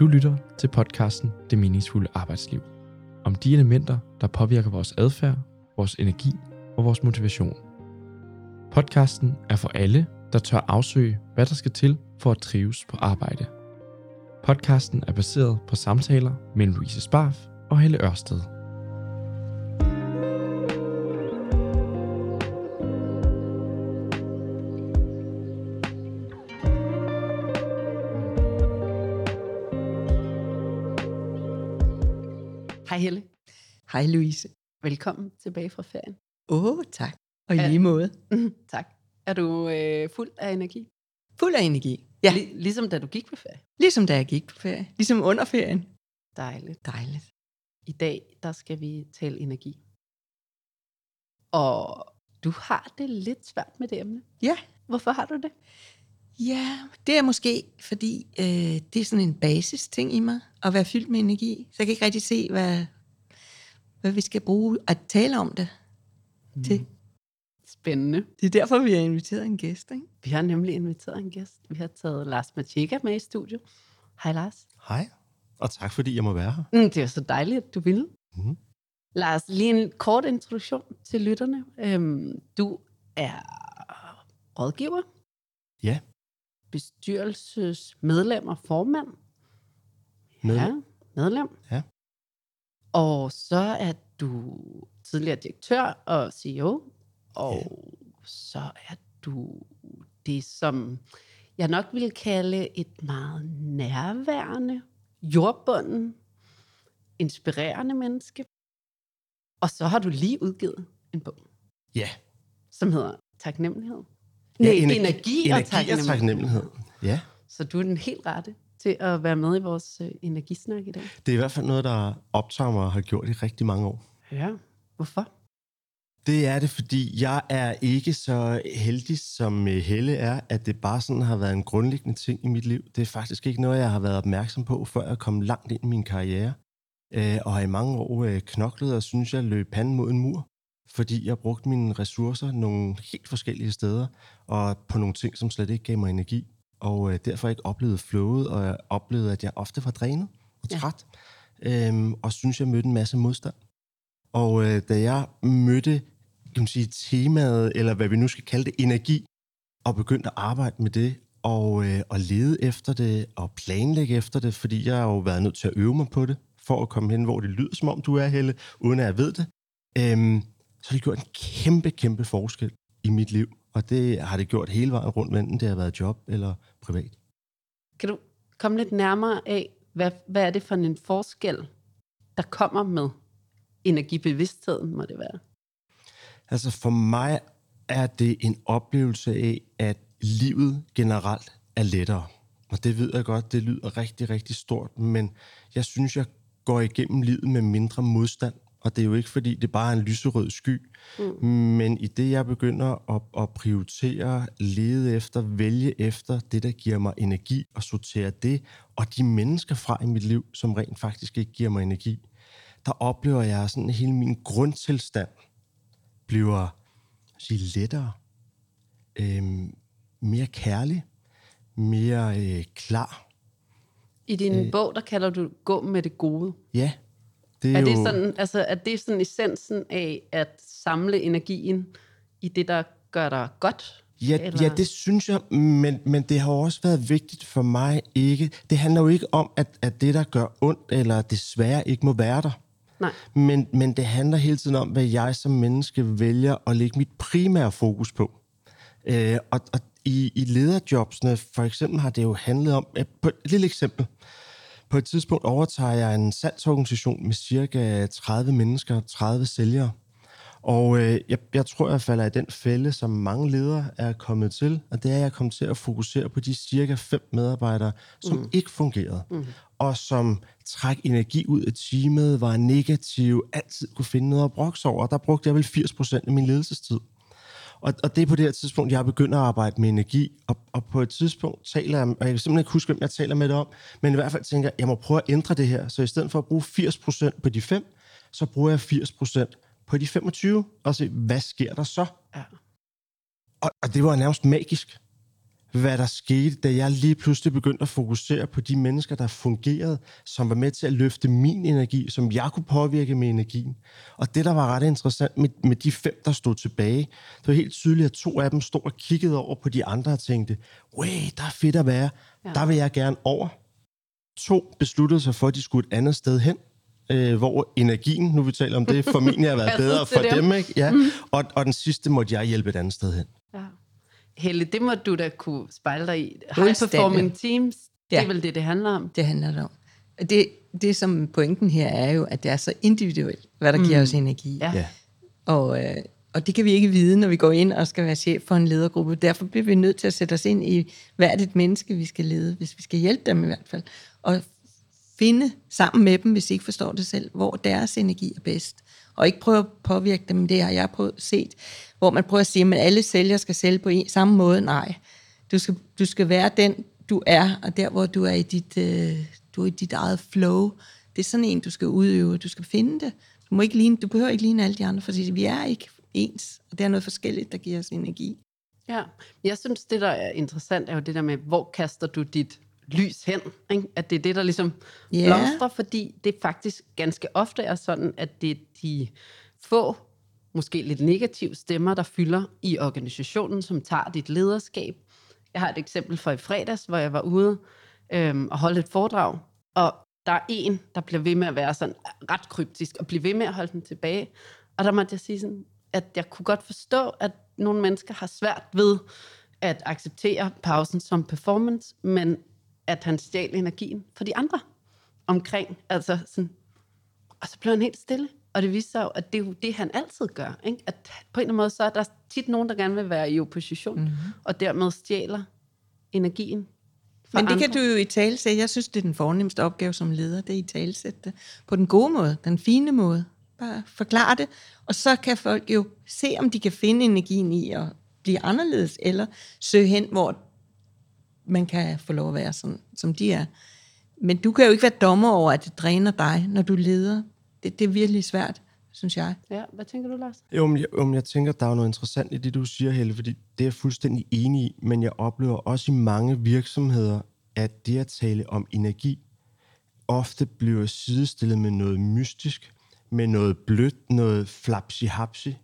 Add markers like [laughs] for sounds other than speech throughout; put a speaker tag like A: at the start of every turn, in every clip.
A: Du lytter til podcasten Det meningsfulde arbejdsliv. Om de elementer, der påvirker vores adfærd, vores energi og vores motivation. Podcasten er for alle, der tør afsøge, hvad der skal til for at trives på arbejde. Podcasten er baseret på samtaler mellem Louise Sparf og Helle Ørsted.
B: Helle.
C: Hej Louise.
B: Velkommen tilbage fra ferien.
C: Åh, oh, tak. Og i lige måde.
B: tak. Er du øh, fuld af energi?
C: Fuld af energi. Ja,
B: Lig- ligesom da du gik på ferie.
C: ligesom da jeg gik på ferie. Ligesom under ferien.
B: Dejligt.
C: Dejligt.
B: I dag, der skal vi tale energi. Og du har det lidt svært med det emne.
C: Ja.
B: Hvorfor har du det?
C: Ja, det er måske, fordi øh, det er sådan en basis ting i mig, at være fyldt med energi. Så jeg kan ikke rigtig se, hvad, hvad vi skal bruge at tale om det mm. til.
B: Spændende.
C: Det er derfor, vi har inviteret en gæst, ikke?
B: Vi har nemlig inviteret en gæst. Vi har taget Lars Machika med i studio. Hej Lars.
D: Hej, og tak fordi jeg må være her.
B: Mm, det er så dejligt, at du ville.
D: Mhm.
B: Lars, lige en kort introduktion til lytterne. Øhm, du er rådgiver,
D: Ja,
B: bestyrelsesmedlem og formand.
D: med.
B: Ja, medlem.
D: Ja.
B: Og så er du tidligere direktør og CEO, og så er du det, som jeg nok vil kalde et meget nærværende, jordbunden, inspirerende menneske. Og så har du lige udgivet en bog,
D: Ja,
B: som hedder Taknemmelighed. Nej,
D: energi,
B: energi,
D: energi
B: og
D: og
B: taknemmelighed.
D: taknemmelighed. Ja,
B: Så du er den helt rette til at være med i vores øh, energisnak i dag.
D: det er i hvert fald noget, der optager mig og har gjort i rigtig mange år.
B: Ja. Hvorfor?
D: Det er det, fordi jeg er ikke så heldig, som øh, Helle er, at det bare sådan har været en grundlæggende ting i mit liv. Det er faktisk ikke noget, jeg har været opmærksom på, før jeg kom langt ind i min karriere. Øh, og har i mange år øh, knoklet og synes, jeg løb panden mod en mur, fordi jeg brugte mine ressourcer nogle helt forskellige steder, og på nogle ting, som slet ikke gav mig energi. Og øh, derfor ikke oplevede flowet, og jeg oplevede, at jeg ofte var drænet og
B: Ja.
D: træt, øhm, og synes, jeg mødte en masse modstand. Og øh, da jeg mødte kan man sige, temaet, eller hvad vi nu skal kalde det, energi, og begyndte at arbejde med det, og, øh, og lede efter det, og planlægge efter det, fordi jeg har jo været nødt til at øve mig på det, for at komme hen, hvor det lyder, som om du er, Helle, uden at jeg ved det. Øhm, så har det gjort en kæmpe, kæmpe forskel i mit liv, og det har det gjort hele vejen rundt, enten det har været job eller privat.
B: Kan du komme lidt nærmere af, hvad, hvad er det for en forskel, der kommer med energibevidstheden, må det være?
D: Altså for mig er det en oplevelse af, at livet generelt er lettere. Og det ved jeg godt, det lyder rigtig, rigtig stort, men jeg synes, jeg går igennem livet med mindre modstand. Og det er jo ikke, fordi det bare er en lyserød sky, mm. men i det, jeg begynder at, at prioritere, lede efter, vælge efter det, der giver mig energi, og sortere det, og de mennesker fra i mit liv, som rent faktisk ikke giver mig energi, der oplever jeg sådan hele min grundtilstand bliver sige, lettere, øhm, mere kærlig, mere øh, klar.
B: I din øh. bog, der kalder du gå med det gode.
D: Ja, det
B: Er,
D: er,
B: er,
D: jo...
B: det sådan, altså, er det sådan essensen af at samle energien i det, der gør dig godt?
D: Ja,
B: Eller-
D: ja, det synes jeg, men, men det har også været vigtigt for mig ikke. Det handler jo ikke om, at, at det, der gør ondt, eller desværre ikke må være der.
B: Nej.
D: Men, men det handler hele tiden om, hvad jeg som menneske vælger at lægge mit primære fokus på. Øh, og og i, i lederjobsene, for eksempel, har det jo handlet om, at på et lille eksempel, på et tidspunkt overtager jeg en salgsorganisation med cirka 30 mennesker, 30 sælgere. Og øh, jeg, jeg tror, jeg falder i den fælde, som mange ledere er kommet til, og det er, at jeg kom til at fokusere på de cirka fem medarbejdere, som mm. ikke fungerede, mm. og som træk energi ud af teamet, var negative, altid kunne finde noget at brokse over. Der brugte jeg vel 80% af min ledelsestid. Og, og det er på det her tidspunkt, jeg begynder at arbejde med energi, og, og på et tidspunkt taler jeg, og jeg kan simpelthen ikke huske, hvem jeg taler med det om, men i hvert fald tænker jeg, jeg må prøve at ændre det her, så i stedet for at bruge 80% på de fem, så bruger jeg 80% på de 25, og se, hvad sker der så?
B: Ja.
D: Og, og det var nærmest magisk. Hvad der skete, da jeg lige pludselig begyndte at fokusere på de mennesker, der fungerede, som var med til at løfte min energi, som jeg kunne påvirke med energien. Og det, der var ret interessant med, med de fem, der stod tilbage, det var helt tydeligt, at to af dem stod og kiggede over på de andre og tænkte, wey, der er fedt at være, ja. der vil jeg gerne over. To besluttede sig for, at de skulle et andet sted hen, øh, hvor energien, nu vi taler om det, formentlig har været [laughs] bedre for dem. dem ikke? Ja. Mm. Og, og den sidste måtte jeg hjælpe et andet sted hen. Ja.
B: Helle, det må du da kunne spejle dig i. High performing teams, ja. det er vel det, det handler om?
C: Det handler det om. Det, det som pointen her er jo, at det er så individuelt, hvad der mm. giver os energi. Ja. ja. Og, øh, og det kan vi ikke vide, når vi går ind og skal være chef for en ledergruppe. Derfor bliver vi nødt til at sætte os ind i, hvad er det et menneske, vi skal lede, hvis vi skal hjælpe dem i hvert fald. Og finde sammen med dem, hvis de ikke forstår det selv, hvor deres energi er bedst. Og ikke prøve at påvirke dem, det har jeg prøvet set, hvor man prøver at sige, at alle sælgere skal sælge på en, samme måde. Nej, du skal, du skal være den, du er, og der, hvor du er i dit, øh, du er i dit eget flow. Det er sådan en, du skal udøve. Du skal finde det. Du, må ikke ligne, du behøver ikke ligne alle de andre, for vi er ikke ens, og det er noget forskelligt, der giver os energi.
B: Ja, jeg synes, det der er interessant, er jo det der med, hvor kaster du dit lys hen. Ikke? At det er det, der ligesom yeah. blomstrer, fordi det faktisk ganske ofte er sådan, at det er de få, måske lidt negative stemmer, der fylder i organisationen, som tager dit lederskab. Jeg har et eksempel fra i fredags, hvor jeg var ude øhm, og holde et foredrag, og der er en, der bliver ved med at være sådan ret kryptisk, og bliver ved med at holde den tilbage. Og der måtte jeg sige sådan, at jeg kunne godt forstå, at nogle mennesker har svært ved at acceptere pausen som performance, men at han stjal energien for de andre omkring. Altså sådan, og så blev han helt stille. Og det viste sig jo, at det er jo det, han altid gør. Ikke? At på en eller anden måde, så er der tit nogen, der gerne vil være i opposition, mm-hmm. og dermed stjæler energien
C: men det andre. kan du jo i tale sætte. Jeg synes, det er den fornemmeste opgave som leder, det er i tale sætte det på den gode måde, den fine måde. Bare forklare det, og så kan folk jo se, om de kan finde energien i at blive anderledes, eller søge hen, hvor man kan få lov at være sådan, som de er. Men du kan jo ikke være dommer over, at det dræner dig, når du leder. Det, det er virkelig svært, synes jeg.
B: Ja, hvad tænker du, Lars?
D: Jo, men jeg, jo, men jeg tænker, der er noget interessant i det, du siger, Helle, fordi det er jeg fuldstændig enig i, men jeg oplever også i mange virksomheder, at det at tale om energi ofte bliver sidestillet med noget mystisk, med noget blødt, noget flapsi-hapsi,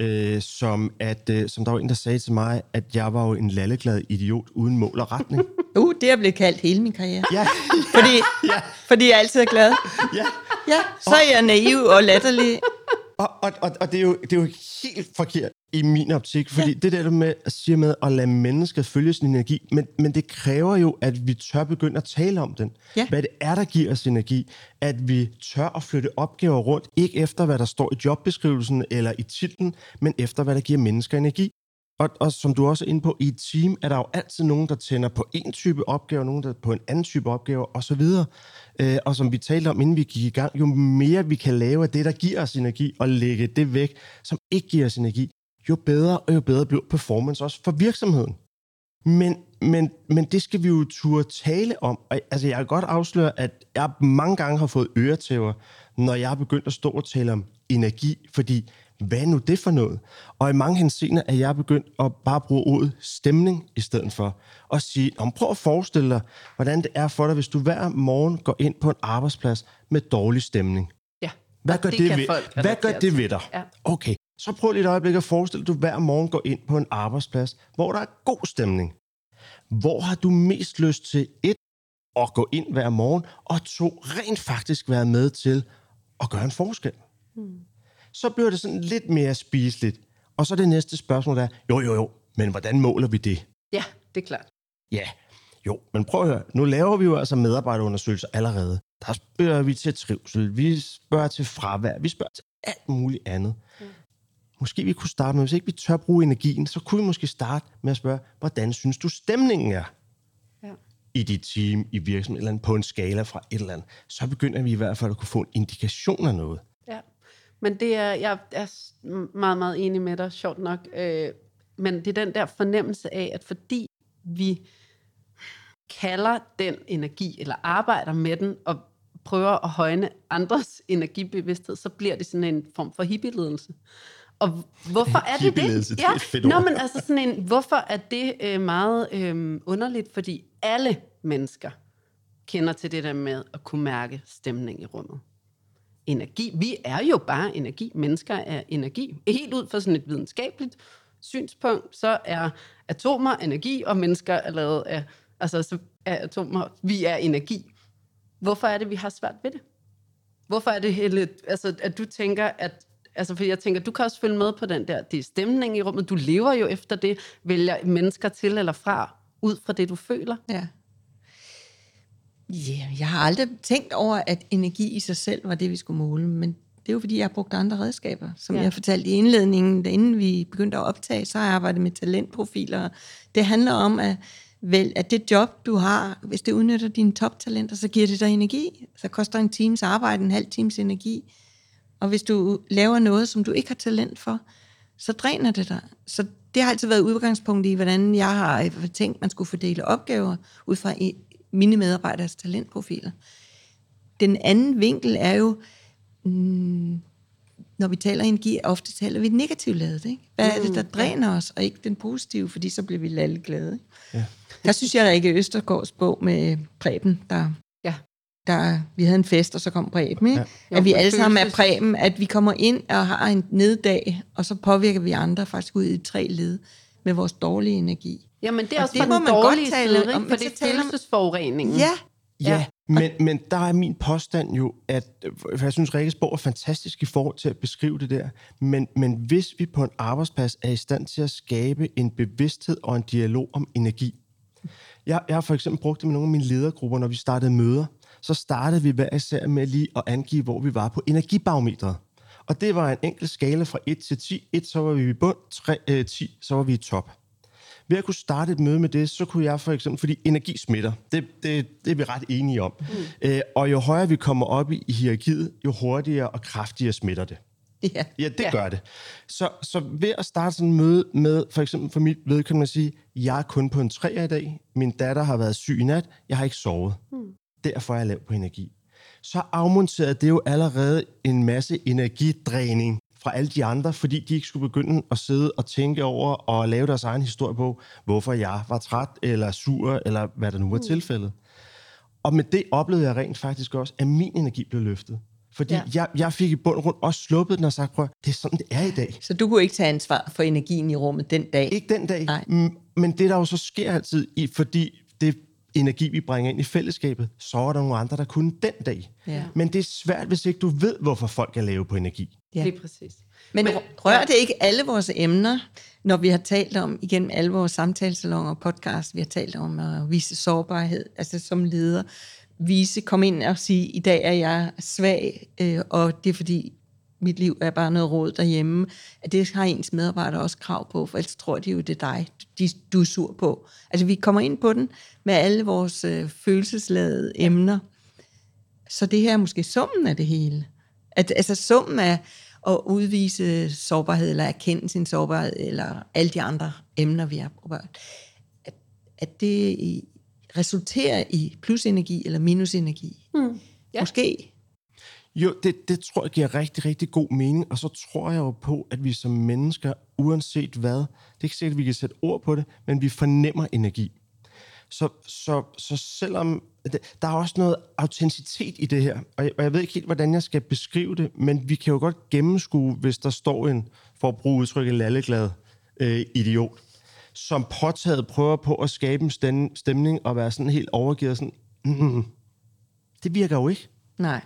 D: øh, som, at, øh, som der var en, der sagde til mig, at jeg var jo en lalleglad idiot uden mål og retning. [laughs]
C: Uh, det er blevet kaldt hele min karriere. Ja. [laughs] fordi, ja. fordi jeg altid er glad. Ja. Ja, så er jeg naiv og latterlig.
D: Og, og, og, og det, er jo, det er jo helt forkert i min optik, fordi ja. det der med at sige med at lade mennesker følge sin energi, men, men det kræver jo, at vi tør begynde at tale om den. Ja. Hvad det er, der giver os energi. At vi tør at flytte opgaver rundt, ikke efter hvad der står i jobbeskrivelsen eller i titlen, men efter hvad der giver mennesker energi. Og, og som du også er inde på, i et team er der jo altid nogen, der tænder på en type opgave, nogen der på en anden type opgave osv. Øh, og som vi talte om, inden vi gik i gang, jo mere vi kan lave af det, der giver os energi, og lægge det væk, som ikke giver os energi, jo bedre og jo bedre bliver performance også for virksomheden. Men, men, men det skal vi jo turde tale om. Altså, jeg kan godt afsløre, at jeg mange gange har fået øretæver, når jeg har begyndt at stå og tale om energi, fordi hvad er nu det for noget? Og i mange henseender er jeg begyndt at bare bruge ordet stemning i stedet for. Og sige, om prøv at forestille dig, hvordan det er for dig, hvis du hver morgen går ind på en arbejdsplads med dårlig stemning.
B: Ja,
D: hvad gør det, det ved, hvad gør det ved dig? Ja. Okay, så prøv lige et øjeblik at forestille dig, at du hver morgen går ind på en arbejdsplads, hvor der er god stemning. Hvor har du mest lyst til et, at gå ind hver morgen, og to, rent faktisk være med til at gøre en forskel? Hmm så bliver det sådan lidt mere spiseligt. Og så det næste spørgsmål der, jo, jo, jo, men hvordan måler vi det?
B: Ja, det er klart.
D: Ja, jo, men prøv at høre, nu laver vi jo altså medarbejderundersøgelser allerede. Der spørger vi til trivsel, vi spørger til fravær, vi spørger til alt muligt andet. Ja. Måske vi kunne starte med, hvis ikke vi tør bruge energien, så kunne vi måske starte med at spørge, hvordan synes du stemningen er? Ja. i dit team, i virksomheden, eller på en skala fra et eller andet, så begynder vi i hvert fald at kunne få en indikation af noget.
B: Men det er, jeg er meget, meget enig med dig, sjovt nok. Øh, men det er den der fornemmelse af, at fordi vi kalder den energi, eller arbejder med den, og prøver at højne andres energibevidsthed, så bliver det sådan en form for hippieledelse. Og hvorfor er det det?
D: det er
B: Nå, men altså sådan en, hvorfor er det øh, meget øh, underligt? Fordi alle mennesker kender til det der med at kunne mærke stemning i rummet. Energi. Vi er jo bare energi. Mennesker er energi. Helt ud fra sådan et videnskabeligt synspunkt, så er atomer energi, og mennesker er lavet af, altså så er atomer, vi er energi. Hvorfor er det, vi har svært ved det? Hvorfor er det hele, altså, at du tænker, at Altså, for jeg tænker, du kan også følge med på den der, det er stemning i rummet, du lever jo efter det, vælger mennesker til eller fra, ud fra det, du føler.
C: Ja. Ja, jeg har aldrig tænkt over, at energi i sig selv var det, vi skulle måle, men det er jo, fordi jeg har brugt andre redskaber. Som
B: ja.
C: jeg fortalte i indledningen, da inden vi begyndte at optage, så har jeg arbejdet med talentprofiler. Det handler om, at, vel, at det job, du har, hvis det udnytter dine toptalenter, så giver det dig energi. Så koster en times arbejde en halv times energi. Og hvis du laver noget, som du ikke har talent for, så dræner det dig. Så det har altid været udgangspunkt i, hvordan jeg har tænkt, man skulle fordele opgaver ud fra mine medarbejderes talentprofiler. Den anden vinkel er jo, mm, når vi taler energi, ofte taler vi negativt lavet. Ikke? Hvad er det, der dræner os, og ikke den positive, fordi så bliver vi alle glade. Ikke?
D: Ja.
C: Der synes jeg, der ikke Østergaards bog med Preben, der. Der, vi havde en fest, og så kom Preben. Ikke?
D: Ja.
C: At vi alle sammen er Preben, at vi kommer ind og har en neddag, og så påvirker vi andre faktisk ud i tre led med vores dårlige energi.
B: Jamen, det er
C: Og
B: også
C: det må
B: den
C: man godt
B: dårlige
C: tale
B: side,
C: om,
B: ikke? for det er følelsesforureningen.
C: Ja,
D: Ja,
B: Ja.
D: men, men der er min påstand jo, at for jeg synes, Rikkes bog er fantastisk i forhold til at beskrive det der, men, men hvis vi på en arbejdsplads er i stand til at skabe en bevidsthed og en dialog om energi. Jeg, jeg har for eksempel brugt det med nogle af mine ledergrupper, når vi startede møder, så startede vi hver især med lige at angive, hvor vi var på energibarometret. Og det var en enkelt skala fra 1 til 10. 1, så var vi i bund, 3, øh, 10, så var vi i top. Ved at kunne starte et møde med det, så kunne jeg for eksempel, fordi energi smitter, det, det, det er vi ret enige om. Mm. Øh, og jo højere vi kommer op i, i hierarkiet, jo hurtigere og kraftigere smitter det.
C: ja.
D: Ja, det
B: Ja.
D: gør det. Så, så ved at starte sådan et møde med, for eksempel for mit vedkommende at sige, jeg er kun på en træer i dag, min datter har været syg i nat, jeg har ikke sovet. Mm. Derfor er jeg lav på energi. Så afmonterede det jo allerede en masse energidræning fra alle de andre, fordi de ikke skulle begynde at sidde og tænke over og lave deres egen historie på, hvorfor jeg var træt eller sur, eller hvad der nu var mm. tilfældet. Og med det oplevede jeg rent faktisk også, at min energi blev løftet. Fordi
B: Ja.
D: jeg, jeg fik i bund og grund også sluppet den og sagt, prøv, det er sådan, det er i dag.
C: Så du kunne ikke tage ansvar for energien i rummet den dag?
D: Ikke den dag,
C: Nej.
D: men det der jo så sker altid, i, fordi energi, vi bringer ind i fællesskabet, så er der nogle andre, der kunne den dag.
C: Ja.
D: Men det er svært, hvis ikke du ved, hvorfor folk er lave på energi.
C: Ja.
B: Lige præcis.
C: Men,
B: Men-
C: Men rører det ikke alle vores emner, når vi har talt om, igennem alle vores samtalesalonger og podcast, vi har talt om at vise sårbarhed, altså som leder, vise, komme ind og sige, i dag er jeg svag, øh, og det er fordi, mit liv er bare noget råd derhjemme, at det har ens medarbejdere også krav på, for ellers tror de jo, det er dig, de, du er sur på. Altså vi kommer ind på den med alle vores øh, følelsesladede emner, så det her er måske summen af det hele. At, altså summen af at udvise sårbarhed, eller erkende sin sårbarhed, eller alle de andre emner, vi har berørt, at, at det i, resulterer i plusenergi eller minusenergi.
B: Mm. Ja.
C: Måske.
D: Jo, det, det tror jeg giver rigtig, rigtig god mening, og så tror jeg jo på, at vi som mennesker, uanset hvad, det er ikke sikkert, at vi kan sætte ord på det, men vi fornemmer energi. Så, så, så selvom, der er også noget autenticitet i det her, og jeg, og jeg ved ikke helt, hvordan jeg skal beskrive det, men vi kan jo godt gennemskue, hvis der står en, for at bruge udtrykket, lalleglad øh, idiot, som påtaget prøver på at skabe en stemning og være sådan helt overgivet, sådan, mm, det virker jo ikke.
C: Nej.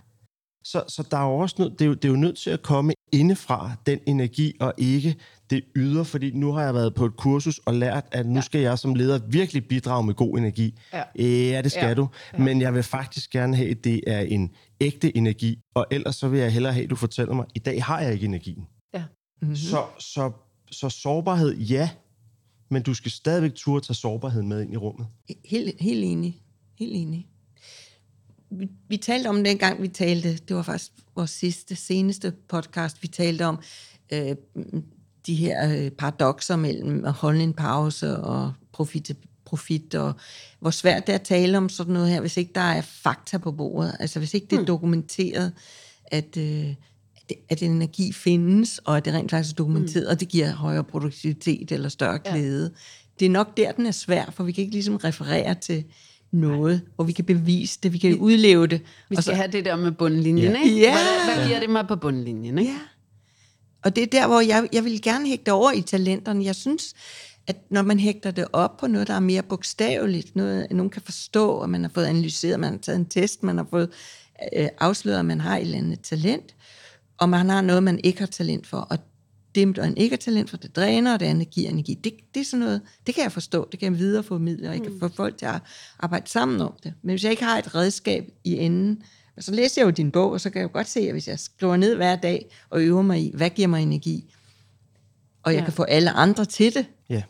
D: Så, så der er jo også nødt, det, er jo, det er jo nødt til at komme indefra, den energi, og ikke det ydre, fordi nu har jeg været på et kursus og lært, at nu skal jeg som leder virkelig bidrage med god energi.
B: Ja.
D: Ja, det skal
B: Ja.
D: du. Men jeg vil faktisk gerne have, at det er en ægte energi, og ellers så vil jeg hellere have, at du fortæller mig, i dag har jeg ikke energien.
B: Ja.
C: Mm-hmm.
D: Så, så, så sårbarhed, ja, men du skal stadigvæk turde tage sårbarheden med ind i rummet.
C: Helt, helt enig. Helt enig. Vi, vi talte om dengang, vi talte, det var faktisk vores sidste, seneste podcast, vi talte om øh, de her øh, paradoxer mellem at holde en pause og profit, profit, og hvor svært det er at tale om sådan noget her, hvis ikke der er fakta på bordet, altså hvis ikke det er dokumenteret, at, øh, at energi findes, og at det rent faktisk er dokumenteret, mm. og det giver højere produktivitet eller større glæde. Ja. Det er nok der, den er svær, for vi kan ikke ligesom referere til noget, hvor vi kan bevise det, vi kan udleve det.
B: Vi skal så, have det der med bundlinjen,
C: Ja.
B: ikke?
C: Ja.
B: Hvad, hvad giver det mig på bundlinjen, ikke?
C: Ja. Og det er der, hvor jeg, jeg vil gerne hægte over i talenterne. Jeg synes, at når man hægter det op på noget, der er mere bogstaveligt, noget, nogen kan forstå, og man har fået analyseret, man har taget en test, man har fået øh, afsløret, at man har et eller andet talent, og man har noget, man ikke har talent for, og det, man ikke har talent for, det dræner, og det andet giver energi. Det, det er sådan noget, det kan jeg forstå, det kan jeg videreformidle, og jeg kan få folk til at arbejde sammen om det. Men hvis jeg ikke har et redskab i enden, så læser jeg jo din bog, og så kan jeg jo godt se, at hvis jeg skriver ned hver dag og øver mig i, hvad giver mig energi, og jeg
B: Ja.
C: kan få alle andre til det.
D: Ja.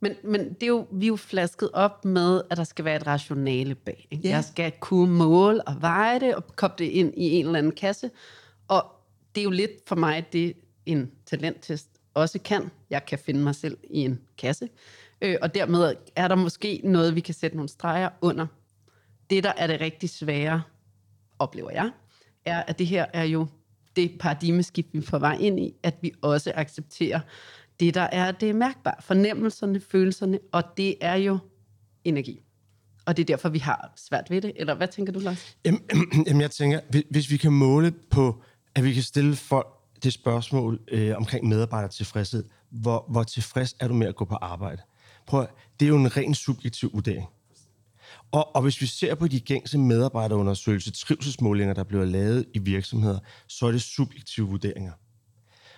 B: Men, men det er jo, vi er jo flasket op med, at der skal være et rationale bag. Ikke?
C: Ja.
B: Jeg skal kunne måle og veje det, og koble det ind i en eller anden kasse. Og det er jo lidt for mig, det en talenttest også kan. Jeg kan finde mig selv i en kasse. Øh, og dermed er der måske noget, vi kan sætte nogle streger under. Det, der er det rigtig svære, oplever jeg, er, at det her er jo det paradigmeskift, vi får vej ind i, at vi også accepterer det, der er det mærkbare. Fornemmelserne, følelserne, og det er jo energi. Og det er derfor, vi har svært ved det. Eller hvad tænker du, Lars?
D: Jamen, [clears throat] jamen, jeg tænker, hvis vi kan måle på, at vi kan stille folk det spørgsmål øh, omkring medarbejdertilfredshed, hvor, hvor tilfreds er du med at gå på arbejde? Prøv, det er jo en ren subjektiv vurdering. Og, og hvis vi ser på de gængse medarbejderundersøgelser, trivselsmålinger, der bliver lavet i virksomheder, så er det subjektive vurderinger.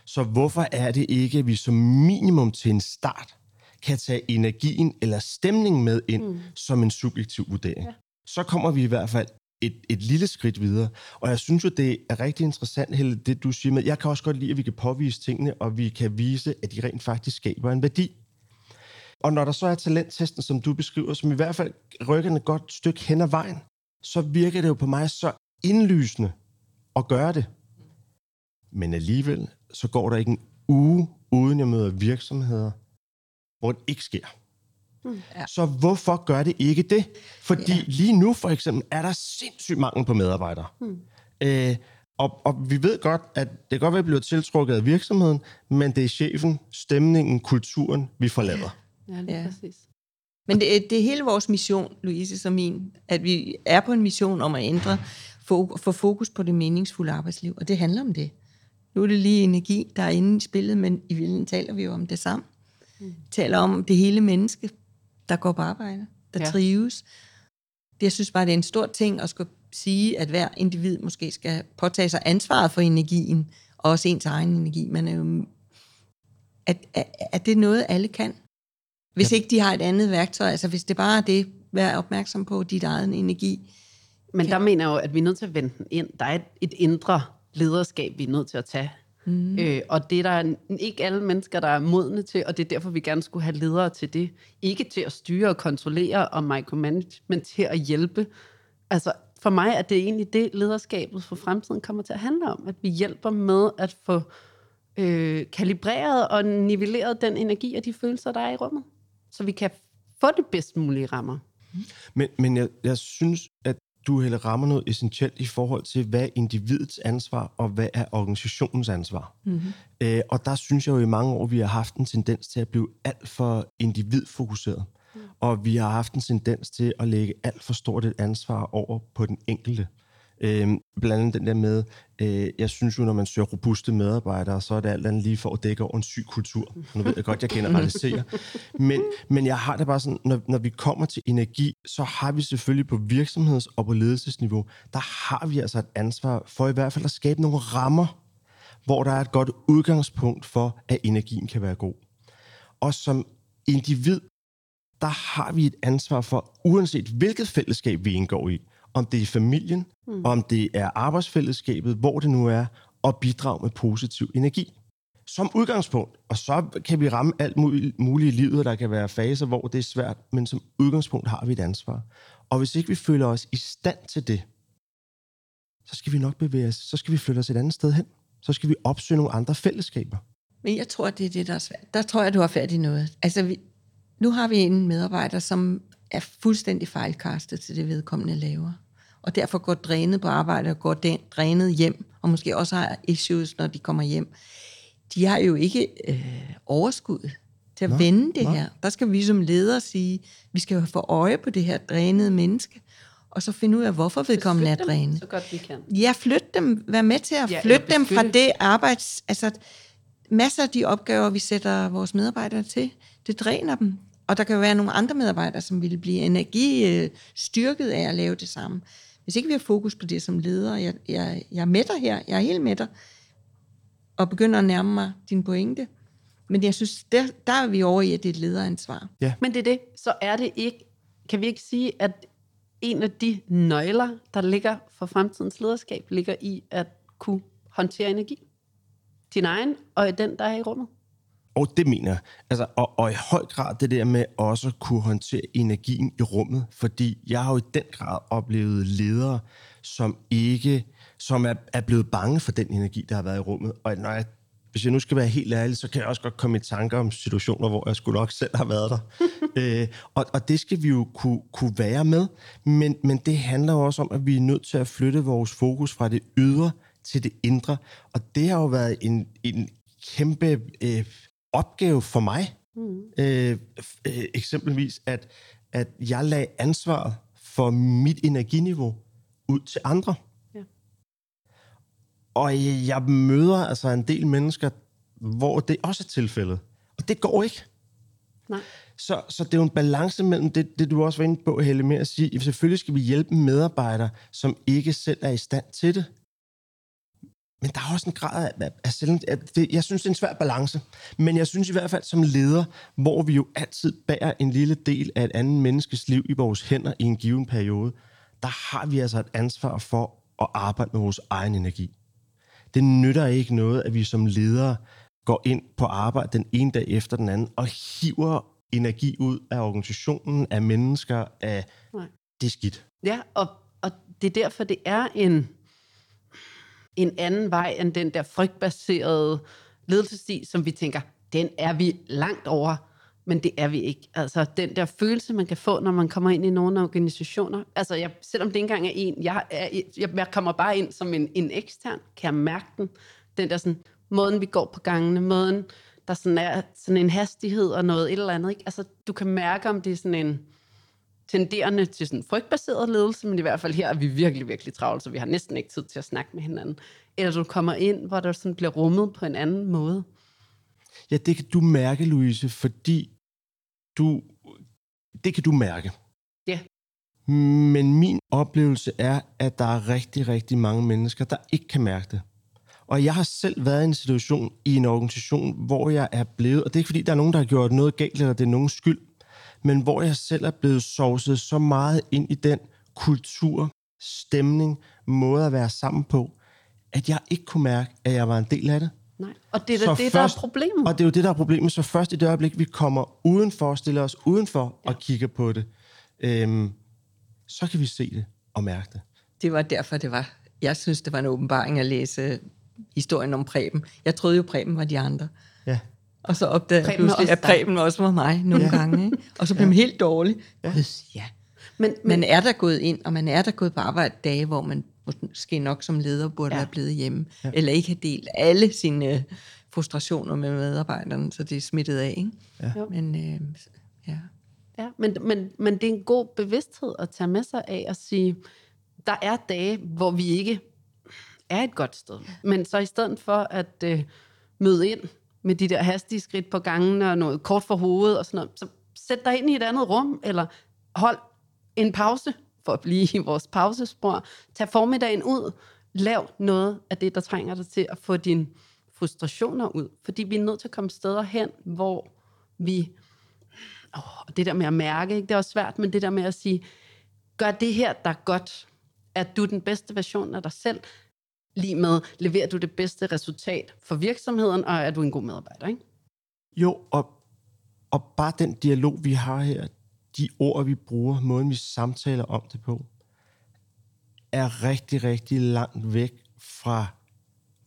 D: Så hvorfor er det ikke, at vi som minimum til en start kan tage energien eller stemningen med ind mm. som en subjektiv vurdering? Ja. Så kommer vi i hvert fald et, et lille skridt videre. Og jeg synes jo, det er rigtig interessant, Helle, det du siger med, jeg kan også godt lide, at vi kan påvise tingene, og vi kan vise, at de rent faktisk skaber en værdi. Og når der så er talenttesten, som du beskriver, som i hvert fald rykker et godt stykke hen ad vejen, så virker det jo på mig så indlysende at gøre det. Men alligevel, så går der ikke en uge, uden jeg møder virksomheder, hvor det ikke sker.
B: Mm.
C: Ja.
D: Så hvorfor gør det ikke det? Fordi ja. lige nu for eksempel er der sindssygt mangel på medarbejdere.
B: Mm.
D: Øh, og, og vi ved godt, at det kan godt være, at vi bliver tiltrukket af virksomheden, men det er chefen, stemningen, kulturen, vi forlader.
B: Ja, lige
C: Ja.
B: ja. præcis.
C: Men det, er- det er hele vores mission, Louise, som min, at vi er på en mission om at ændre, få, få fokus på det meningsfulde arbejdsliv, og det handler om det. Nu er det lige energi, der er inde i spillet, men i virkeligheden taler vi jo om det samme. Mm. taler om det hele menneske, der går på arbejde, der Ja. trives. Det, jeg synes bare, det er en stor ting at skulle sige, at hver individ måske skal påtage sig ansvaret for energien, og også ens egen energi. Men er jo, at, at, at det er noget, alle kan. Hvis
D: Ja.
C: ikke de har et andet værktøj, altså hvis det bare er det, vær opmærksom på dit egen energi.
B: Men der mener jeg jo, at vi er nødt til at vende den ind. Der er et, et indre lederskab, vi er nødt til at tage. Mm. Øh, og det er der ikke alle mennesker, der er modne til, og det er derfor, vi gerne skulle have ledere til det. Ikke til at styre og kontrollere og micromanage, men til at hjælpe. Altså, for mig er det egentlig det, lederskabet for fremtiden kommer til at handle om. At vi hjælper med at få øh, kalibreret og nivelleret den energi og de følelser, der er i rummet. Så vi kan få det bedst mulige rammer.
D: Men, men jeg, jeg synes, at du heller rammer noget essentielt i forhold til, hvad er individets ansvar, og hvad er organisationens ansvar. Mm-hmm. Øh, og der synes jeg jo i mange år, vi har haft en tendens til at blive alt for individfokuseret. Mm. Og vi har haft en tendens til at lægge alt for stort et ansvar over på den enkelte. Øh, blandt andet den der med, øh, jeg synes jo, når man søger robuste medarbejdere, så er det alt andet lige for at dække over en syg kultur. Nu ved jeg godt, jeg generaliserer. Men, men jeg har det bare sådan, når, når vi kommer til energi, så har vi selvfølgelig på virksomheds- og på ledelsesniveau, der har vi altså et ansvar for i hvert fald at skabe nogle rammer, hvor der er et godt udgangspunkt for, at energien kan være god. Og som individ, der har vi et ansvar for, uanset hvilket fællesskab vi indgår i, om det er familien, mm. om det er arbejdsfællesskabet, hvor det nu er, at bidrage med positiv energi. Som udgangspunkt, og så kan vi ramme alt muligt muligt i livet, og der kan være faser, hvor det er svært, men som udgangspunkt har vi et ansvar. Og hvis ikke vi føler os i stand til det, så skal vi nok bevæge os, så skal vi flytte os et andet sted hen. Så skal vi opsøge nogle andre fællesskaber.
C: Men jeg tror, det er det, der er svært. Der tror jeg, du har fat i noget. Altså, vi, nu har vi en medarbejder, som er fuldstændig fejlkastet til det vedkommende laver. Og derfor går drænet på arbejde og går den, drænet hjem, og måske også har issues, når de kommer hjem, de har jo ikke øh, overskud til at nå, vende det nå. her. Der skal vi som ledere sige, vi skal jo få øje på det her drænede menneske, og så finde ud af, hvorfor vedkommende er drænet.
B: så godt vi kan.
C: Ja, flytte dem. Vær med til at ja, flytte dem fra det arbejds... Altså, masser af de opgaver, vi sætter vores medarbejdere til, det dræner dem. Og der kan jo være nogle andre medarbejdere, som vil blive energistyrket af at lave det samme. Hvis ikke vi har fokus på det som leder, jeg, jeg, jeg er med dig her, jeg er helt med dig, og begynder at nærme mig din pointe. Men jeg synes, der, der er vi over i, at det er et lederansvar.
B: Ja. Men det er det. Så er det ikke, kan vi ikke sige, at en af de nøgler, der ligger for fremtidens lederskab, ligger i at kunne håndtere energi? Din egen, og den, der er i rummet?
D: Og det mener jeg. Altså, og, og i høj grad det der med også at kunne håndtere energien i rummet, fordi jeg har jo i den grad oplevet ledere, som ikke, som er, er blevet bange for den energi, der har været i rummet. Og når jeg, hvis jeg nu skal være helt ærlig, så kan jeg også godt komme i tanker om situationer, hvor jeg skulle nok selv have været der. [laughs] øh, og, og det skal vi jo kunne, kunne være med, men, men det handler jo også om, at vi er nødt til at flytte vores fokus fra det ydre til det indre. Og det har jo været en, en kæmpe øh, opgave for mig. Mm. Øh, øh, eksempelvis, at, at jeg lagde ansvaret for mit energiniveau ud til andre. Ja. Og jeg møder altså en del mennesker, hvor det også er tilfældet. Og det går ikke. Nej. Så, så det er jo en balance mellem det, det, du også var inde på, Helle, med at sige, at selvfølgelig skal vi hjælpe medarbejdere, som ikke selv er i stand til det. Men der er også en grad af, af selv, at det, jeg synes, det er en svær balance. Men jeg synes i hvert fald som leder, hvor vi jo altid bærer en lille del af et andet menneskes liv i vores hænder i en given periode, der har vi altså et ansvar for at arbejde med vores egen energi. Det nytter ikke noget, at vi som ledere går ind på arbejde den ene dag efter den anden og hiver energi ud af organisationen, af mennesker, af Nej. det skidt.
B: Ja, og, og det er derfor, det er en en anden vej end den der frygtbaserede ledelsesstil, som vi tænker, den er vi langt over, men det er vi ikke. Altså den der følelse, man kan få, når man kommer ind i nogle organisationer. Altså jeg, selvom det ikke engang er en, jeg, er, jeg, jeg kommer bare ind som en, en ekstern, kan jeg mærke den. Den der sådan, måden vi går på gangene, måden, der sådan er sådan en hastighed og noget et eller andet. Ikke? Altså du kan mærke, om det er sådan en, tenderende til sådan frygtbaseret ledelse, men i hvert fald her er vi virkelig, virkelig travlt, så vi har næsten ikke tid til at snakke med hinanden. Eller du kommer ind, hvor der sådan bliver rummet på en anden måde.
D: Ja, det kan du mærke, Louise, fordi du, det kan du mærke.
B: Ja.
D: Men min oplevelse er, at der er rigtig, rigtig mange mennesker, der ikke kan mærke det. Og jeg har selv været i en situation i en organisation, hvor jeg er blevet, og det er ikke fordi, der er nogen, der har gjort noget galt, eller det er nogens skyld, men hvor jeg selv er blevet sovset så meget ind i den kultur, stemning, måde at være sammen på, at jeg ikke kunne mærke, at jeg var en del af det.
B: Nej, og det er det, først, der er problemet.
D: Og det er jo det, der er problemet. Så først i det øjeblik, vi kommer udenfor, stiller os udenfor ja. og kigger på det, øhm, så kan vi se det og mærke det.
C: Det var derfor, det var. Jeg synes, det var en åbenbaring at læse historien om Preben. Jeg troede jo, Preben var de andre. Ja. Og så opdagede jeg pludselig, at Preben også var mig nogle ja. gange. Ikke? Og så blev ja. man helt dårlig. Ja. ja. Men, men, man er der gået ind, og man er der gået på arbejde dage, hvor man måske nok som leder burde ja. være blevet hjemme. Ja. Eller ikke have delt alle sine frustrationer med medarbejderne, så det er smittet af. Ikke? Ja. Men, øh,
B: ja. Ja, men, men, men det er en god bevidsthed at tage med sig af at sige, der er dage, hvor vi ikke er et godt sted. Men så i stedet for at øh, møde ind med de der hastige skridt på gangen og noget kort for hovedet og sådan noget, så sæt dig ind i et andet rum, eller hold en pause, for at blive i vores pausespor. Tag formiddagen ud. Lav noget af det, der trænger dig til at få dine frustrationer ud. Fordi vi er nødt til at komme steder hen, hvor vi... Oh, det der med at mærke, ikke? det er også svært, men det der med at sige, gør det her, der er godt. Er du den bedste version af dig selv? Lige med, leverer du det bedste resultat for virksomheden, og er du en god medarbejder, ikke?
D: Jo, og, og bare den dialog, vi har her, de ord, vi bruger, måden, vi samtaler om det på, er rigtig, rigtig langt væk fra,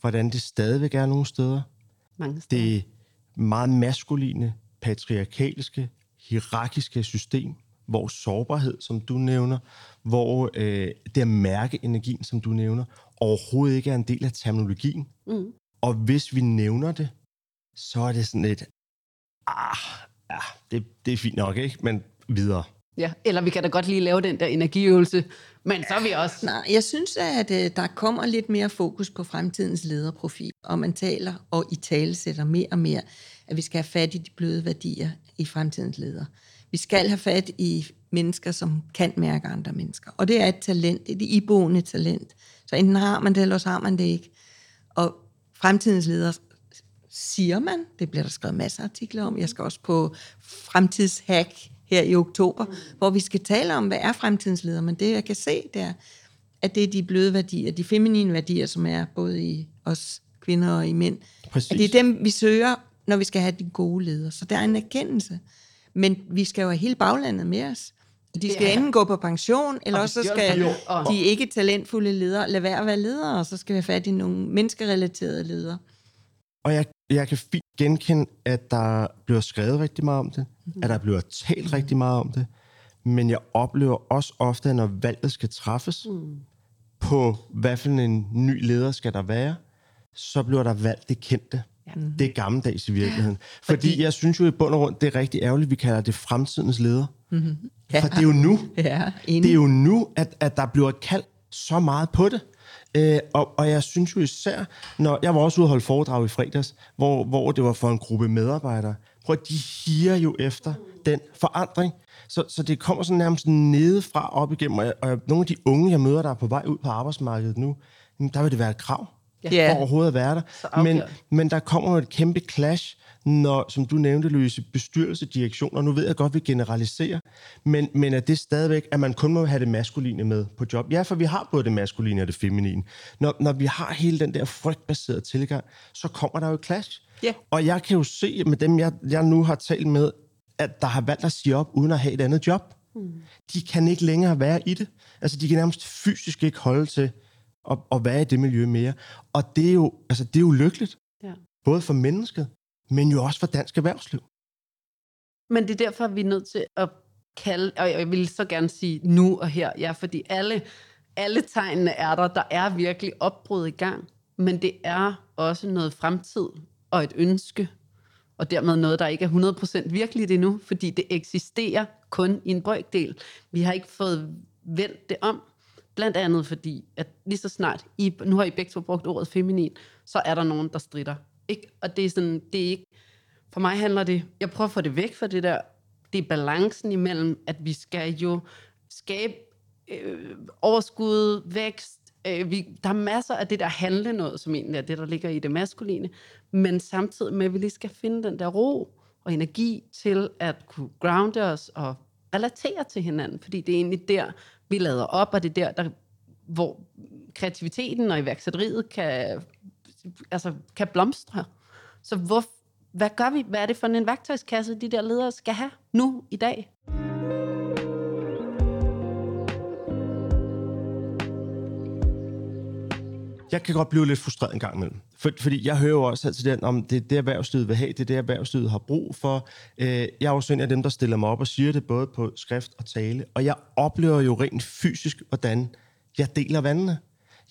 D: hvordan det stadigvæk er nogle steder.
B: Mange steder.
D: Det meget maskuline, patriarkalske, hierarkiske system, hvor sårbarhed, som du nævner, hvor øh, det at mærke energien, som du nævner, overhovedet ikke er en del af terminologien.
B: Mm.
D: Og hvis vi nævner det, så er det sådan et, ah, ja, det, det er fint nok, ikke? Men videre.
B: Ja, eller vi kan da godt lige lave den der energiøvelse, men så er vi også...
C: Nej, jeg synes, at øh, der kommer lidt mere fokus på fremtidens lederprofil, og man taler og i tale sætter mere og mere, at vi skal have fat i de bløde værdier i fremtidens ledere. Vi skal have fat i mennesker, som kan mærke andre mennesker. Og det er et talent, det er et iboende talent. Så enten har man det, eller så har man det ikke. Og fremtidens ledere siger man, det bliver der skrevet masser af artikler om, jeg skal også på fremtidshack her i oktober, mm. hvor vi skal tale om, hvad er fremtidens leder, men det jeg kan se, det er, at det er de bløde værdier, de feminine værdier, som er både i os kvinder og i mænd,
D: Præcis.
C: at det er dem, vi søger, når vi skal have de gode ledere. Så der er en erkendelse. Men vi skal jo have hele baglandet med os. De skal
B: Ja.
C: enten gå på pension, eller
B: Og
C: også så skal de ikke talentfulde ledere lade være at være ledere, og så skal vi have fat i nogle menneskerelaterede ledere.
D: Og jeg, jeg kan fint genkende, at der bliver skrevet rigtig meget om det, mm-hmm. at der bliver talt rigtig meget om det, men jeg oplever også ofte, at når valget skal træffes mm. på, hvad for en ny leder skal der være, så bliver der valgt det kendte. Ja. Det er gammeldags i virkeligheden. Fordi, Fordi jeg synes jo i bund og grund, det er rigtig ærgerligt, at vi kalder det fremtidens leder. Mm-hmm. Ja. For det er jo nu. [laughs]
C: Ja,
D: Det er jo nu, at, at der bliver kaldt så meget på det. Øh, og, og jeg synes jo især, når jeg var også ude og holde foredrag i fredags, hvor, hvor det var for en gruppe medarbejdere. Prøv at de higer jo efter den forandring. Så, så det kommer sådan nærmest nedefra op igennem. Og, jeg, og nogle af de unge, jeg møder, der er på vej ud på arbejdsmarkedet nu, jamen, der vil det være et krav
C: Ja.
D: for overhovedet at være der. Men, men der kommer jo et kæmpe clash, når, som du nævnte, Louise, bestyrelse, direktion, og nu ved jeg godt, at vi generaliserer, men, men er det stadigvæk, at man kun må have det maskuline med på job? Ja, for vi har både det maskuline og det feminine. Når, når vi har hele den der frygtbaserede tilgang, så kommer der jo et clash.
C: Ja.
D: Og jeg kan jo se med dem, jeg, jeg nu har talt med, at der har valgt at sige op, uden at have et andet job. Mm. De kan ikke længere være i det. Altså, de kan nærmest fysisk ikke holde til at, at være i det miljø mere. Og det er jo, altså, det er jo lykkeligt.
B: Ja.
D: Både for mennesket, men jo også for dansk erhvervsliv.
B: Men det er derfor, vi er nødt til at kalde, og jeg vil så gerne sige nu og her, ja, fordi alle, alle tegnene er der. Der er virkelig opbrud i gang, men det er også noget fremtid og et ønske, og dermed noget, der ikke er 100% virkeligt endnu, fordi det eksisterer kun i en brøkdel. Vi har ikke fået vendt det om, blandt andet fordi, at lige så snart, I, nu har I begge to brugt ordet feminin, så er der nogen, der strider. Ikke? Og det er sådan, det er ikke, for mig handler det, jeg prøver at få det væk fra det der, det er balancen imellem, at vi skal jo skabe øh, overskud, vækst, øh, vi, der er masser af det der handle noget, som egentlig er det, der ligger i det maskuline, men samtidig med, at vi lige skal finde den der ro og energi til at kunne grounde os og relatere til hinanden, fordi det er egentlig der, vi lader op, og det er der, der hvor kreativiteten og iværksætteriet kan, altså, kan blomstre. Så hvor, hvad gør vi? Hvad er det for en værktøjskasse, de der ledere skal have nu i dag?
D: Jeg kan godt blive lidt frustreret en gang imellem. For, fordi jeg hører jo også altid den, om det er det, erhvervslivet vil have, det er det, erhvervslivet har brug for. Øh, jeg er også en af dem, der stiller mig op og siger det, både på skrift og tale. Og jeg oplever jo rent fysisk, hvordan jeg deler vandene.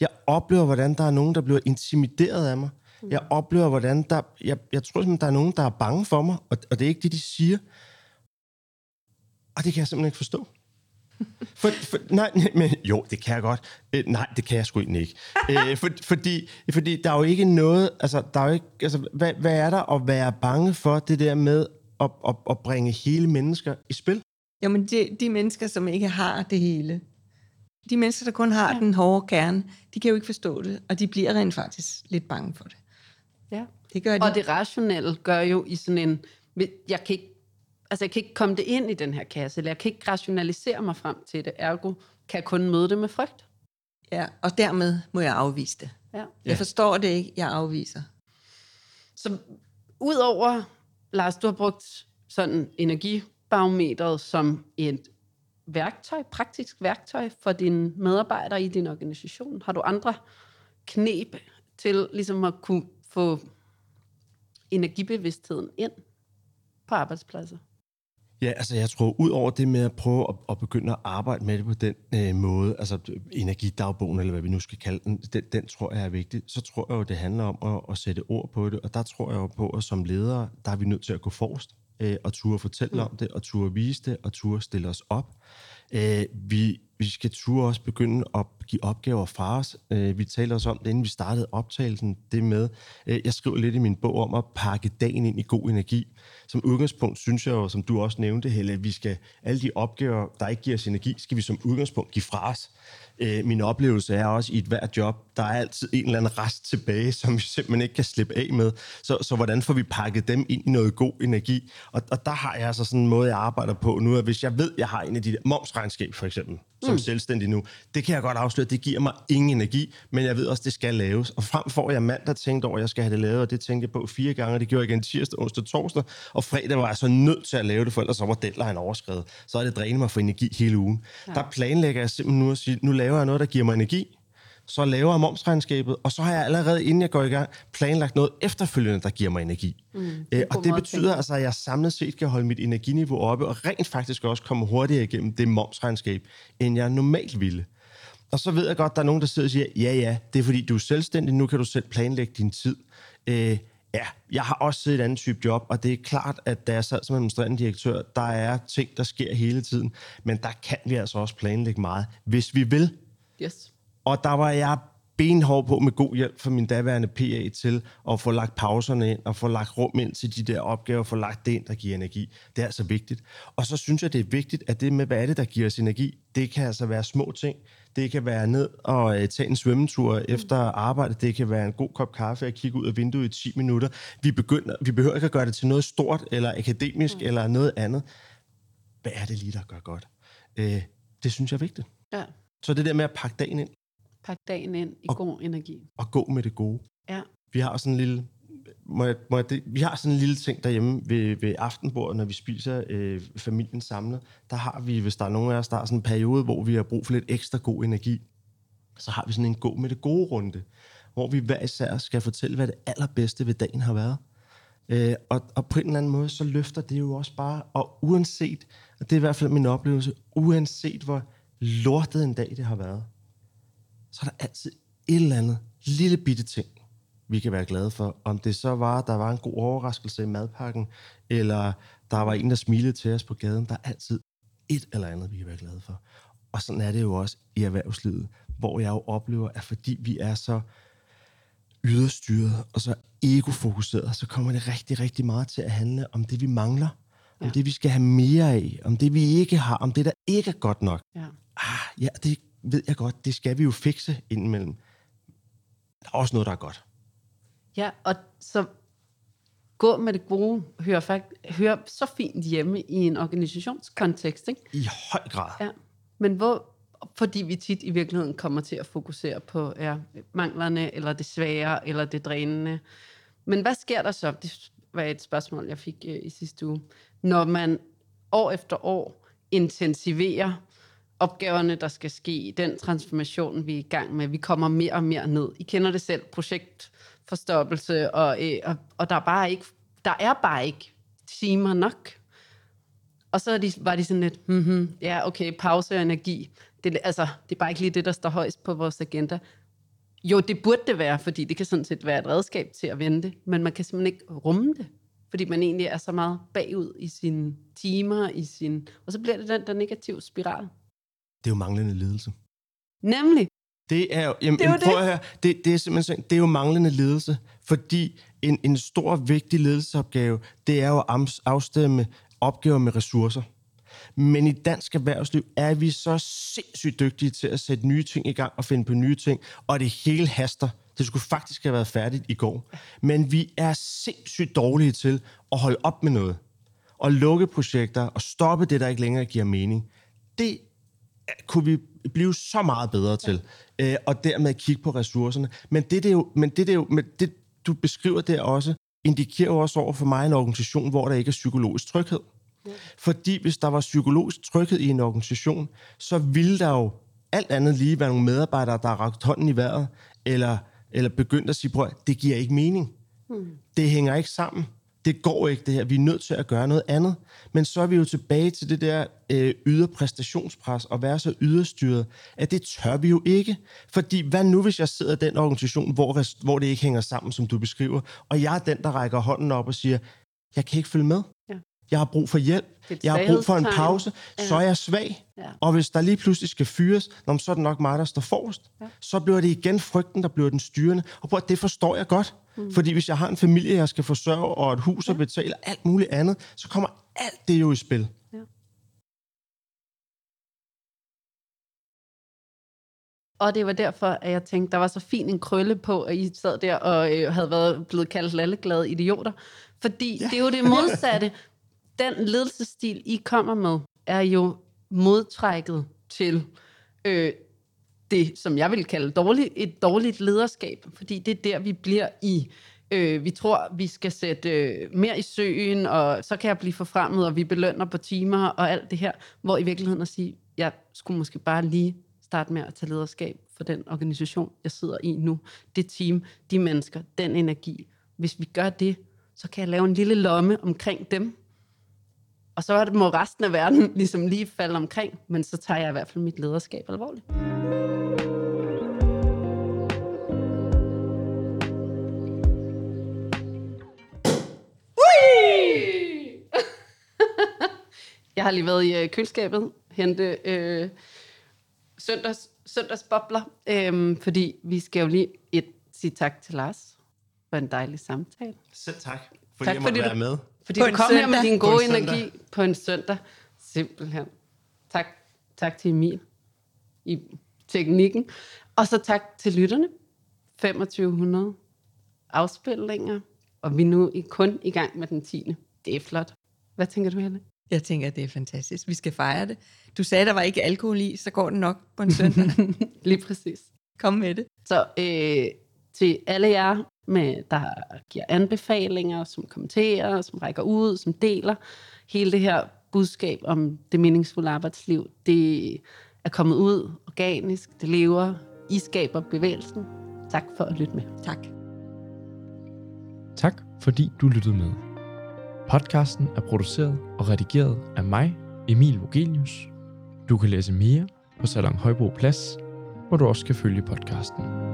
D: Jeg oplever, hvordan der er nogen, der bliver intimideret af mig. Jeg oplever, hvordan der... Jeg, jeg tror simpelthen, der er nogen, der er bange for mig, og, og det er ikke det, de siger. Og det kan jeg simpelthen ikke forstå. For, for, nej, men jo, det kan jeg godt. Øh, nej, det kan jeg sgu egentlig ikke. øh, for, fordi, fordi der er jo ikke noget, altså, der er jo ikke, altså, hvad, hvad er der at være bange for det der med at, at, at bringe hele mennesker i spil?
C: Jo, men de, de mennesker, som ikke har det hele, de mennesker, der kun har ja. den hårde kerne, de kan jo ikke forstå det, og de bliver rent faktisk lidt bange for det.
B: Ja.
C: Det gør de.
B: Og det rationelle gør jo i sådan en... Jeg kan ikke, altså jeg kan ikke komme det ind i den her kasse, eller jeg kan ikke rationalisere mig frem til det, ergo kan jeg kun møde det med frygt.
C: Ja, og dermed må jeg afvise det.
B: Ja.
C: Jeg forstår det ikke, jeg afviser.
B: Så udover, Lars, du har brugt sådan energibarometeret som et værktøj, praktisk værktøj for dine medarbejdere i din organisation. Har du andre knep til ligesom at kunne få energibevidstheden ind på arbejdspladser?
D: Ja, altså jeg tror, ud over det med at prøve at, at begynde at arbejde med det på den øh, måde, altså energidagbogen, eller hvad vi nu skal kalde den, den, den tror jeg er vigtig, så tror jeg jo, det handler om at, at sætte ord på det, og der tror jeg jo på, at som ledere, der er vi nødt til at gå forrest, øh, og turde fortælle mm. om det, og turde vise det, og turde stille os op. Øh, vi, vi skal turde også begynde at give opgaver fra os. Øh, vi talte også om det, inden vi startede optagelsen, det med, øh, jeg skriver lidt i min bog om at pakke dagen ind i god energi. Som udgangspunkt synes jeg jo, som du også nævnte, Helle, at vi skal, alle de opgaver, der ikke giver os energi, skal vi som udgangspunkt give fra os. Øh, min oplevelse er også i et hvert job, der er altid en eller anden rest tilbage, som vi simpelthen ikke kan slippe af med. Så, så hvordan får vi pakket dem ind i noget god energi? Og, og der har jeg altså sådan en måde, jeg arbejder på nu, at hvis jeg ved, jeg har en af de der momsregnskab for eksempel, som mm. selvstændig nu, det kan jeg godt afsløre, det giver mig ingen energi, men jeg ved også, det skal laves. Og frem for jeg mandag tænkte over, at jeg skal have det lavet, og det tænkte jeg på fire gange, og det gjorde jeg igen tirsdag, onsdag, torsdag, og fredag var jeg så nødt til at lave det, for ellers så var deadline overskrevet. Så er det drænet mig for energi hele ugen. Ja. Der planlægger jeg simpelthen nu at sige, nu laver jeg noget, der giver mig energi, så laver jeg momsregnskabet, og så har jeg allerede, inden jeg går i gang, planlagt noget efterfølgende, der giver mig energi. Mm, det og det betyder altså, at jeg samlet set kan holde mit energiniveau oppe, og rent faktisk også komme hurtigere igennem det momsregnskab, end jeg normalt ville. Og så ved jeg godt, at der er nogen, der sidder og siger, ja ja, det er fordi, du er selvstændig, nu kan du selv planlægge din tid. Øh, ja, jeg har også et andet type job, og det er klart, at da jeg sad som administrerende direktør, der er ting, der sker hele tiden, men der kan vi altså også planlægge meget, hvis vi vil.
B: Yes.
D: Og der var jeg benhård på med god hjælp fra min daværende PA til at få lagt pauserne ind og få lagt rum ind til de der opgaver, få lagt det ind, der giver energi. Det er altså vigtigt. Og så synes jeg, det er vigtigt, at det med, hvad er det, der giver os energi, det kan altså være små ting. Det kan være ned og uh, tage en svømmetur efter arbejde. Det kan være en god kop kaffe og kigge ud af vinduet i 10 minutter. Vi, begynder, vi behøver ikke at gøre det til noget stort eller akademisk mm. eller noget andet. Hvad er det lige, der gør godt? Uh, det synes jeg er vigtigt.
B: Ja.
D: Så det der med at pakke dagen ind,
B: Pak dagen ind i
D: Og-
B: god energi.
D: og gå med det gode.
B: Ja.
D: Vi har sådan en lille, må jeg, må jeg, det, vi har sådan en lille ting derhjemme ved, ved aftenbordet, når vi spiser øh, familien samlet. Der har vi, hvis der er nogen af os, der har sådan en periode, hvor vi har brug for lidt ekstra god energi, så har vi sådan en gå med det gode runde, hvor vi hver især skal fortælle, hvad det allerbedste ved dagen har været. Øh, og, og på en eller anden måde, så løfter det jo også bare, og uanset, og det er i hvert fald min oplevelse, uanset hvor lortet en dag det har været, så er der altid et eller andet lille bitte ting, vi kan være glade for. Om det så var, at der var en god overraskelse i madpakken, eller der var en, der smilede til os på gaden. Der er altid et eller andet, vi kan være glade for. Og sådan er det jo også i erhvervslivet, hvor jeg jo oplever, at fordi vi er så yderstyret og så egofokuseret, så kommer det rigtig, rigtig meget til at handle om det, vi mangler. Om
B: Ja.
D: det, vi skal have mere af. Om det, vi ikke har. Om det, der ikke er godt nok.
B: ja.
D: Ah, ja, det ved jeg godt. Det skal vi jo fikse indimellem. Der er også noget, der er godt.
B: Ja, og så gå med det gode hører, fakt, hører så fint hjemme i en organisationskontekst, ikke?
D: I høj grad.
B: Ja. Men hvor, fordi vi tit i virkeligheden kommer til at fokusere på ja, manglerne, eller det svære, eller det drænende. Men hvad sker der så? Det var et spørgsmål, jeg fik øh, i sidste uge. Når man år efter år intensiverer opgaverne, der skal ske, den transformation, vi er i gang med, vi kommer mere og mere ned. I kender det selv, projektforstoppelse, og, øh, og, og der, er bare ikke, der er bare ikke timer nok. Og så de, var de sådan lidt, mm-hmm, ja, okay, pause og energi. Det, altså, det er bare ikke lige det, der står højst på vores agenda. Jo, det burde det være, fordi det kan sådan set være et redskab til at vente, men man kan simpelthen ikke rumme det, fordi man egentlig er så meget bagud i sine timer, i sin, og så bliver det den der negative spiral.
D: Det er jo manglende ledelse.
B: Nemlig,
D: Det er jo, jamen,
B: Det er jo
D: prøv at høre, det, det er simpelthen det er jo manglende ledelse, fordi en, en stor, vigtig ledelsesopgave, det er jo at afstemme opgaver med ressourcer. Men i dansk erhvervsliv er vi så sindssygt dygtige til at sætte nye ting i gang og finde på nye ting, og det hele haster. Det skulle faktisk have været færdigt i går. Men vi er sindssygt dårlige til at holde op med noget. Og lukke projekter og stoppe det, der ikke længere giver mening. Det kunne vi blive så meget bedre til, øh, og dermed kigge på ressourcerne. Men det, det jo, men det, det jo, men det, du beskriver der også, indikerer jo også over for mig en organisation, hvor der ikke er psykologisk tryghed. Fordi hvis der var psykologisk tryghed i en organisation, så ville der jo alt andet lige være nogle medarbejdere, der har rakt hånden i vejret, eller, eller begyndt at sige, prøv, det giver ikke mening. Det hænger ikke sammen. Det går ikke det her, vi er nødt til at gøre noget andet. Men så er vi jo tilbage til det der øh, ydre præstationspres og være så yderstyret, at det tør vi jo ikke. Fordi hvad nu, hvis jeg sidder i den organisation, hvor, hvor det ikke hænger sammen, som du beskriver, og jeg er den, der rækker hånden op og siger, jeg kan ikke følge med.
B: Ja.
D: Jeg har brug for hjælp. Jeg har brug for en pause. Så er jeg svag.
B: Ja.
D: Og hvis der lige pludselig skal fyres, så er det nok mig, der står forrest.
B: Ja.
D: Så bliver det igen frygten, der bliver den styrende. Og prøv, det forstår jeg godt. Mm. Fordi hvis jeg har en familie, jeg skal forsørge, og et hus at betale, og alt muligt andet, så kommer alt det jo i spil.
B: Og det var derfor, at jeg tænkte, der var så fin en krølle på, at I sad der og øh, havde været blevet kaldt lalleglade idioter. Fordi ja. det er jo det modsatte. [laughs] Den ledelsesstil, I kommer med, er jo modtrækket til øh, det, som jeg vil kalde dårligt, et dårligt lederskab. Fordi det er der, vi bliver i. Øh, vi tror, vi skal sætte øh, mere i søen, og så kan jeg blive forfremmet, og vi belønner på timer og alt det her. Hvor i virkeligheden at sige, jeg skulle måske bare lige starte med at tage lederskab for den organisation, jeg sidder i nu. Det team, de mennesker, den energi. Hvis vi gør det, så kan jeg lave en lille lomme omkring dem. Og så må resten af verden [laughs] ligesom lige falde omkring, men så tager jeg i hvert fald mit lederskab alvorligt. Har lige været i øh, køleskabet, hente øh, søndags, søndagsbobler, øh, fordi vi skal jo lige et, sige tak til Lars for en dejlig samtale.
D: Selv tak, fordi
B: Tak,
D: jeg måtte
B: fordi
D: være
B: du-
D: med.
B: Fordi
C: På
B: du kom her med
C: søndag.
B: din
D: På
B: gode
D: søndag.
B: energi på en søndag. Simpelthen. Tak, tak til Emil i teknikken. Og så tak til lytterne. 2500 afspilninger, og vi er nu i- kun i gang med den 10. Det er flot. Hvad tænker du, Helle?
C: Jeg tænker, det er fantastisk. Vi skal fejre det. Du sagde, der var ikke alkohol i, så går det nok på en søndag. [laughs]
B: Lige præcis.
C: Kom med det.
B: Så øh, til alle jer, med, der giver anbefalinger, som kommenterer, som rækker ud, som deler hele det her budskab om det meningsfulde arbejdsliv, det er kommet ud organisk, det lever, I skaber bevægelsen. Tak for at lytte med.
C: Tak.
A: Tak fordi du lyttede med. Podcasten er produceret og redigeret af mig, Emil Vogelius. Du kan læse mere på Salon Højbro Plads, hvor du også kan følge podcasten.